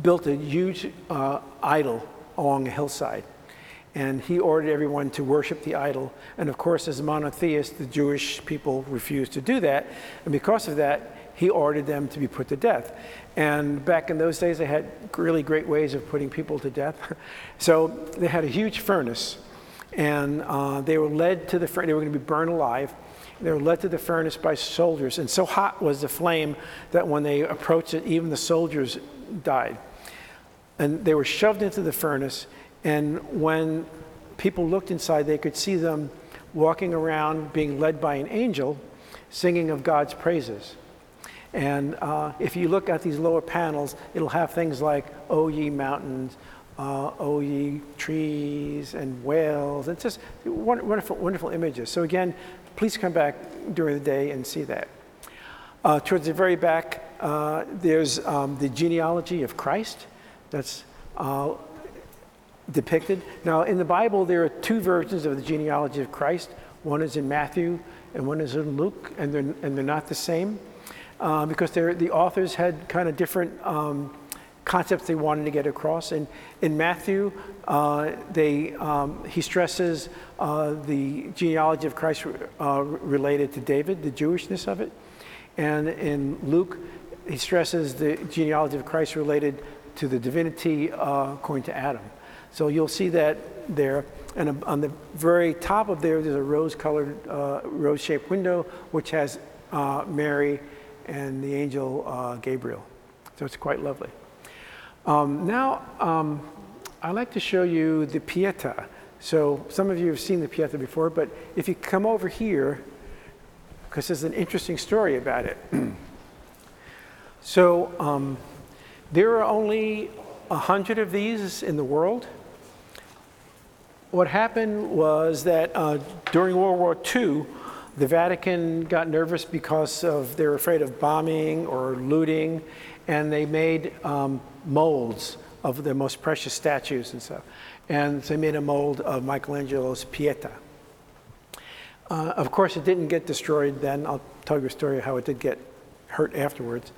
built a huge uh, idol along a hillside. And he ordered everyone to worship the idol. And of course, as a monotheist, the Jewish people refused to do that. And because of that, he ordered them to be put to death. And back in those days, they had really great ways of putting people to death. so they had a huge furnace, and uh, they were led to the furnace. They were going to be burned alive. They were led to the furnace by soldiers, and so hot was the flame that when they approached it, even the soldiers died. And they were shoved into the furnace, and when people looked inside, they could see them walking around, being led by an angel, singing of God's praises. And uh, if you look at these lower panels, it'll have things like, O ye mountains, uh, O ye trees, and whales. It's just wonderful, wonderful images. So again, please come back during the day and see that. Uh, towards the very back, uh, there's um, the genealogy of Christ that's uh, depicted. Now, in the Bible, there are two versions of the genealogy of Christ. One is in Matthew and one is in Luke, and they're, and they're not the same uh, because the authors had kind of different um, concepts they wanted to get across. And in Matthew, uh, they, um, he stresses uh, the genealogy of Christ uh, related to David, the Jewishness of it. And in Luke, he stresses the genealogy of Christ related to the divinity uh, according to Adam. So you'll see that there. And on the very top of there, there's a rose-colored, uh, rose-shaped window, which has Mary and the angel uh, Gabriel. So it's quite lovely. Um, now, um, I'd like to show you the Pieta. So some of you have seen the Pieta before, but if you come over here, because there's an interesting story about it. so um, there are only a hundred of these in the world. What happened was that uh, during World War II, the Vatican got nervous because of they were afraid of bombing or looting, and they made um, molds of their most precious statues and stuff. And they made a mold of Michelangelo's Pieta. Uh, of course, it didn't get destroyed then. I'll tell you a story of how it did get hurt afterwards.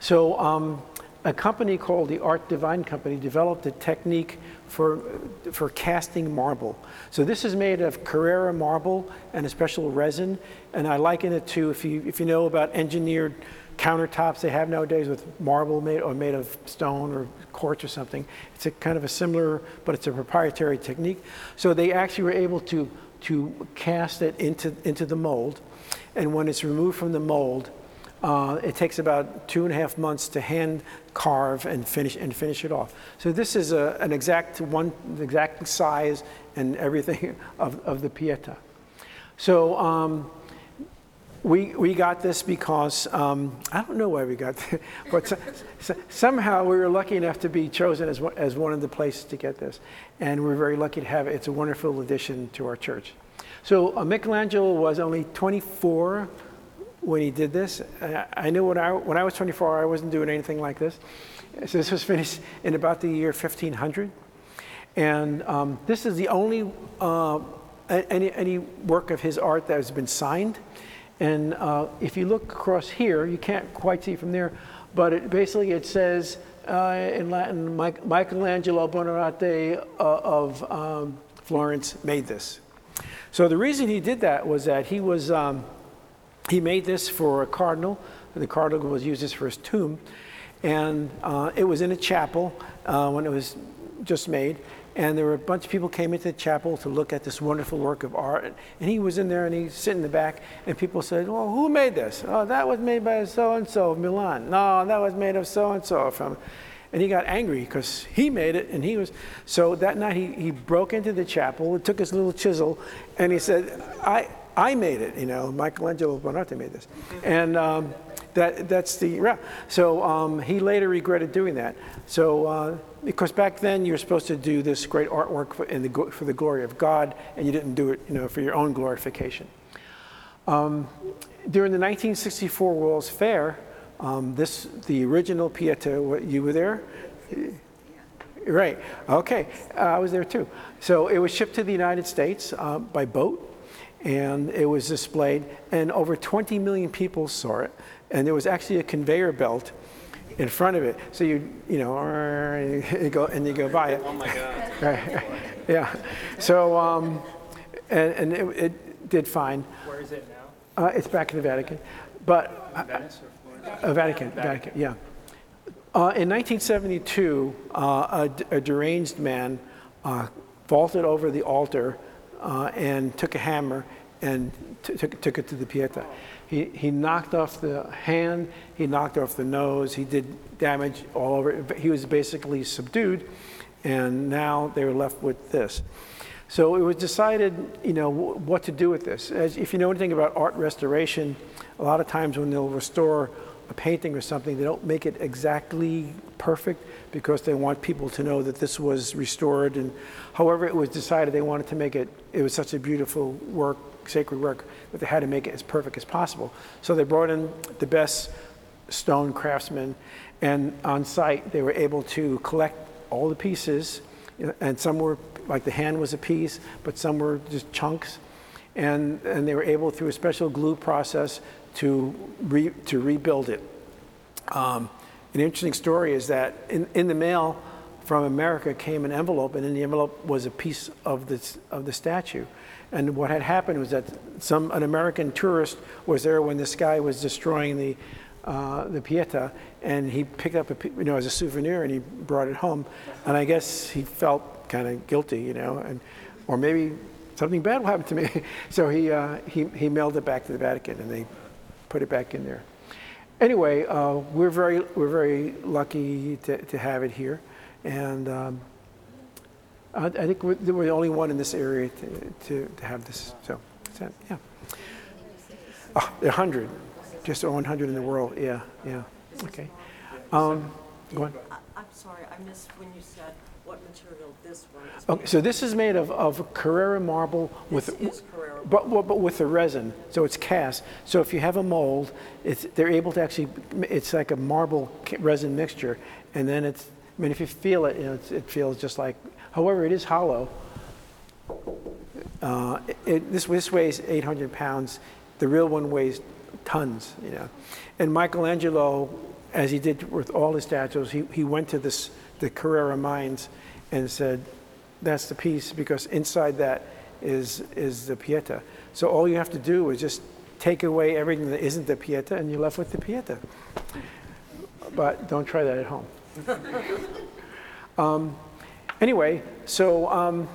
So, um, a company called the Art Divine Company developed a technique for, for casting marble. So this is made of Carrara marble and a special resin, and I liken it to, if you, if you know about engineered countertops they have nowadays with marble made or made of stone or quartz or something. It's a kind of a similar, but it's a proprietary technique. So they actually were able to, to cast it into, into the mold, and when it's removed from the mold, uh, it takes about two and a half months to hand carve and finish and finish it off. So this is a, an exact one, exact size and everything of, of the Pieta. So um, we, we got this because um, I don't know why we got this, but so, so, somehow we were lucky enough to be chosen as, as one of the places to get this. And we're very lucky to have it. It's a wonderful addition to our church. So uh, Michelangelo was only 24 when he did this. I knew when I, when I was 24, I wasn't doing anything like this. So this was finished in about the year 1500. And um, this is the only uh, any, any work of his art that has been signed. And uh, if you look across here, you can't quite see from there, but it, basically it says uh, in Latin, Michelangelo Buonarroti uh, of um, Florence made this. So the reason he did that was that he was um, he made this for a cardinal. The cardinal was used this for his tomb. And uh, it was in a chapel uh, when it was just made. and there were a bunch of people came into the chapel to look at this wonderful work of art. And he was in there and he's sitting in the back, and people said, Well, who made this? Oh, that was made by so and so of Milan. No, that was made of so and so from. And he got angry because he made it, and he was. So that night he, he broke into the chapel, took his little chisel, and he said, I, I made it, you know, Michelangelo Bonatti made this. And um, that, that's the, ra- so um, he later regretted doing that. So, uh, because back then you were supposed to do this great artwork for, the, for the glory of God, and you didn't do it, you know, for your own glorification. Um, during the 1964 World's Fair, um, this, the original Pieta, what, you were there? Right, okay, Uh, I was there too. So it was shipped to the United States uh, by boat, and it was displayed, and over 20 million people saw it, and there was actually a conveyor belt in front of it. So you, you know, you go, and you go by it. Oh my God. Right, Yeah, so, um, and, and it, it did fine. Where is it now? Uh, it's back in the Vatican, but Venice or Florence? uh, Vatican, Vatican, yeah. Uh, in 1972, uh, a, a deranged man uh, vaulted over the altar uh, and took a hammer and t- took, took it to the Pieta. He, he knocked off the hand, he knocked off the nose, he did damage all over. He was basically subdued, and now they were left with this. So it was decided, you know, wh- what to do with this. As, if you know anything about art restoration, a lot of times when they'll restore a painting or something, they don't make it exactly perfect because they want people to know that this was restored. And however, it was decided they wanted to make it, it was such a beautiful work, sacred work, that they had to make it as perfect as possible. So they brought in the best stone craftsmen, and on site, they were able to collect all the pieces, and some were, like the hand was a piece, but some were just chunks. And, and they were able, through a special glue process, to, re, to rebuild it. Um, an interesting story is that in, in the mail from America came an envelope, and in the envelope was a piece of the, of the statue. And what had happened was that some, an American tourist was there when this guy was destroying the, uh, the Pieta, and he picked up a, you know, as a souvenir, and he brought it home. And I guess he felt kind of guilty, you know, and, or maybe something bad will happen to me. So he, uh, he, he mailed it back to the Vatican, and they put it back in there. Anyway, uh, we're very we're very lucky to, to have it here, and um, I, I think we're, we're the only one in this area to, to, to have this. So, that's it, yeah, oh, a hundred, just 100 in the world. Yeah, yeah. Okay. Um, go on. I'm sorry, I missed when you said this one is. Okay, so this is made of, of Carrara marble with, This is Carrara but, but but with the resin, so it's cast. So if you have a mold, it's, they're able to actually, it's like a marble ca- resin mixture, and then it's, I mean, if you feel it, you know, it's, it feels just like, however, it is hollow. Uh, it, this, this weighs 800 pounds. The real one weighs tons, you know. And Michelangelo, as he did with all his statues, he, he went to this, the Carrara mines and said, that's the piece because inside that is, is the Pieta. So all you have to do is just take away everything that isn't the Pieta and you're left with the Pieta. But don't try that at home. um, anyway, so um,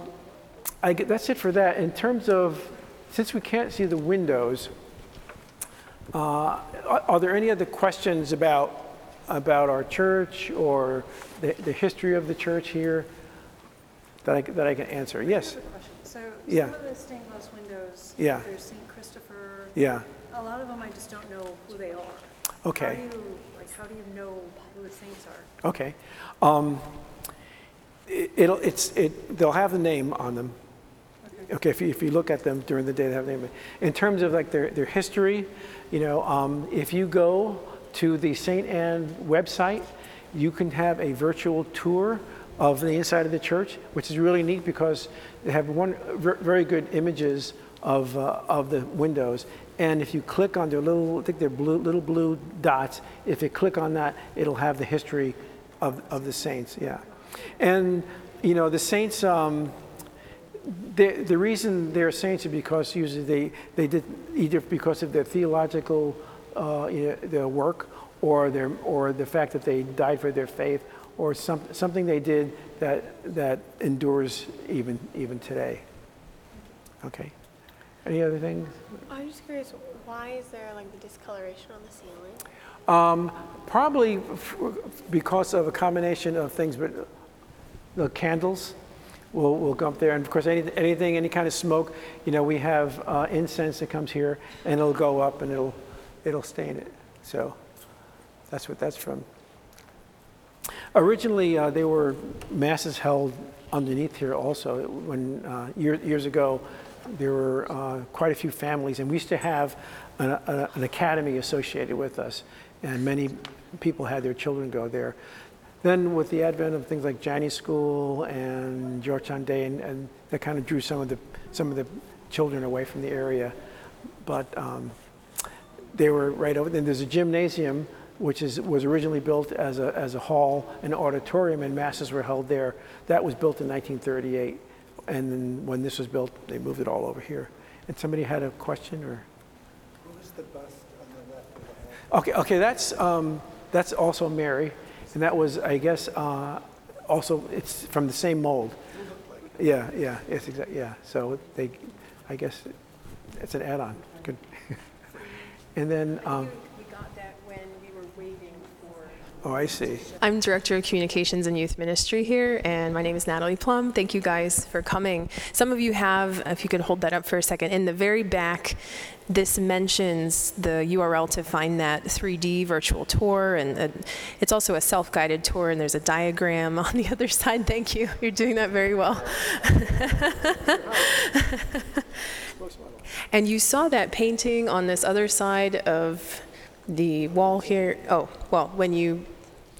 I get, that's it for that. In terms of, since we can't see the windows, uh, are, are there any other questions about about our church or the, the history of the church here that I, that I can answer? Yes. So Yeah. some of the stained glass windows, Yeah. there's St. Christopher. Yeah. A lot of them I just don't know who they are. Okay. How do you, like, how do you know who the saints are? Okay. Um, it, it'll, it's, it, they'll have the name on them. Okay, if you, if you look at them during the day, they have the name. In terms of like their, their history, you know, um, if you go to the St. Anne website, you can have a virtual tour of the inside of the church, which is really neat because they have one very good images of, uh, of the windows. And if you click on their little, I think they're blue, little blue dots, if you click on that, it'll have the history of, of the saints, yeah. And, you know, the saints, um, the, the reason they're saints is because usually they, they did either because of their theological uh, you know, their work or, their, or the fact that they died for their faith or some, something they did that, that endures even, even today. Okay. Any other things? I'm just curious, why is there like the discoloration on the ceiling? Um, Probably f- because of a combination of things, but the candles will, will go up there. And of course, any, anything, any kind of smoke, you know, we have uh, incense that comes here and it'll go up and it'll, it'll stain it. So that's what that's from. Originally, uh, there were masses held underneath here also. When uh, year, years ago, there were uh, quite a few families, and we used to have an, a, an academy associated with us, and many people had their children go there. Then, with the advent of things like Janney School and Georgetown Day, and, and that kind of drew some of the some of the children away from the area, but um, they were right over. Then there's a gymnasium, which is was originally built as a as a hall, an auditorium, and masses were held there. That was built in 1938, and then when this was built, they moved it all over here. And somebody had a question, or Who's the bust on the left of the okay, okay, that's um, that's also Mary, and that was I guess uh, also it's from the same mold. Yeah, yeah, it's exact. Yeah, so they, I guess, it's an add-on. Good. and then, um, We got that when we were waiting for. Oh, I see. I'm Director of Communications and Youth Ministry here, and my name is Natalie Plum. Thank you guys for coming. Some of you have, if you could hold that up for a second, in the very back, this mentions the URL to find that 3D virtual tour, and uh, it's also a self guided tour, and there's a diagram on the other side. Thank you. You're doing that very well. And you saw that painting on this other side of the wall here. Oh, well, when you,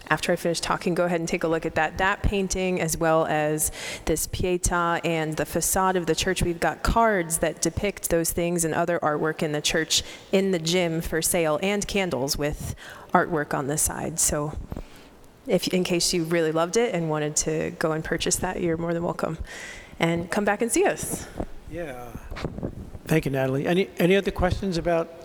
after I finish talking, go ahead and take a look at that. That painting, as well as this Pieta and the facade of the church, we've got cards that depict those things and other artwork in the church in the gym for sale, and candles with artwork on the side. So, if in case you really loved it and wanted to go and purchase that, you're more than welcome. And come back and see us. Yeah. Thank you, Natalie. Any any other questions about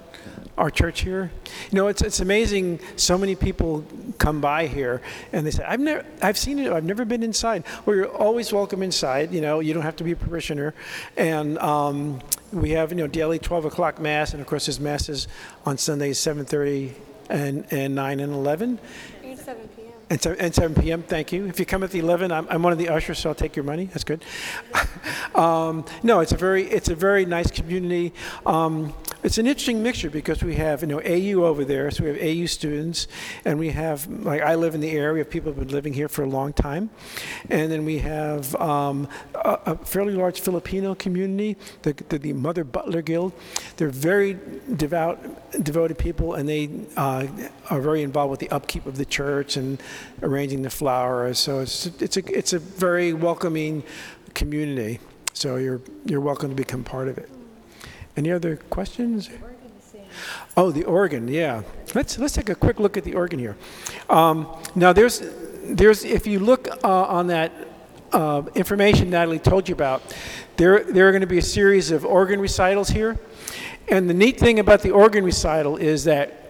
our church here? You know, it's it's amazing. So many people come by here and they say, "I've never, I've seen it. I've never been inside." Well, you're always welcome inside. You know, you don't have to be a parishioner, and um, we have you know daily 12 o'clock mass, and of course there's masses on Sundays 7:30 and and 9 and 11. 8 to 7 p.m. And, so, and 7 p.m. Thank you. If you come at the 11, I'm, I'm one of the ushers, so I'll take your money. That's good. um, no, it's a very it's a very nice community. Um, it's an interesting mixture because we have you know AU over there, so we have AU students, and we have like I live in the area. We have people who've been living here for a long time, and then we have um, a, a fairly large Filipino community, the, the, the Mother Butler Guild. They're very devout, devoted people, and they uh, are very involved with the upkeep of the church and arranging the flowers. So it's it's a it's a very welcoming community. So you're you're welcome to become part of it. Any other questions? Oh, the organ, yeah. Let's let's take a quick look at the organ here. Um, now, there's there's if you look uh, on that uh, information Natalie told you about, there there are going to be a series of organ recitals here, and the neat thing about the organ recital is that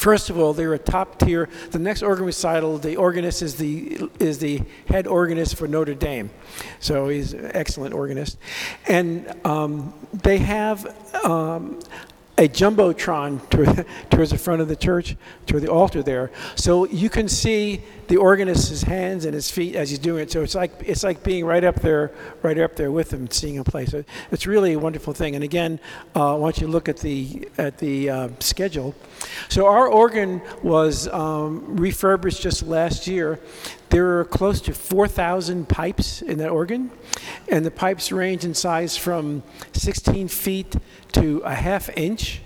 First of all, they're a top tier. The next organ recital, the organist is the is the head organist for Notre Dame, so he's an excellent organist, and um, they have. Um, a jumbotron to, towards the front of the church, toward the altar there, so you can see the organist's hands and his feet as he's doing it. So it's like it's like being right up there, right up there with him, seeing him play. So it's really a wonderful thing. And again, uh, don't you look at the at the uh, schedule? So our organ was um, refurbished just last year. There are close to 4,000 pipes in that organ, and the pipes range in size from 16 feet to a half inch.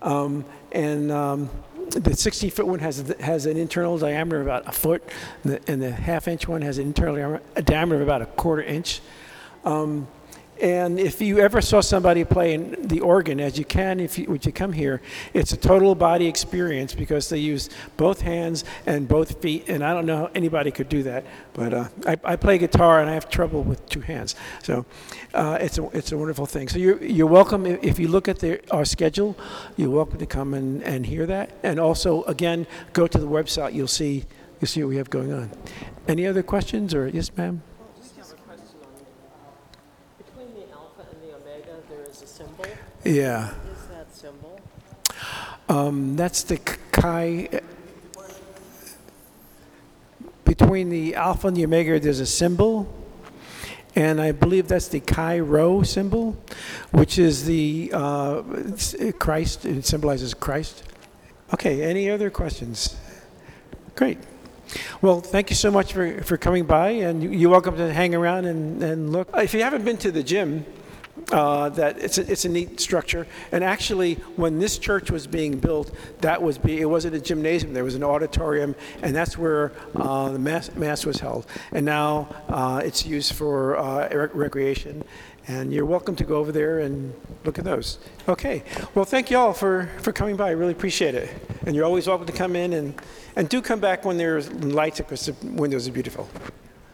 Um, and um, the 16 foot one has has an internal diameter of about a foot, and the, and the half inch one has an internal diameter, of about a quarter inch. Um, and if you ever saw somebody playing the organ, as you can if you, when you come here, it's a total body experience because they use both hands and both feet. And I don't know how anybody could do that, but uh, I, I play guitar and I have trouble with two hands. So uh, it's, a, it's a wonderful thing. So you're, you're welcome, if you look at the, our schedule, you're welcome to come and, and hear that. And also, again, go to the website, you'll see you see what we have going on. Any other questions, or, yes, ma'am? Just have a question on, between the alpha and the omega, there is a symbol. Yeah. Is that symbol? Um, that's the chi. Between the alpha and the omega, there's a symbol, and I believe that's the chi rho symbol, which is the uh, it's- Christ. It symbolizes Christ. Okay. Any other questions? Great. Well, thank you so much for, for coming by, and you- you're welcome to hang around and, and look. If you haven't been to the gym, uh, that it's a, it's a neat structure. And actually, when this church was being built, that was be, it wasn't a gymnasium. There was an auditorium, and that's where uh, the mass, mass was held. And now uh, it's used for uh, rec- recreation. And you're welcome to go over there and look at those. Okay. Well, thank you all for, for coming by. I really appreciate it. And you're always welcome to come in and, and do come back when there's lights because the windows are beautiful.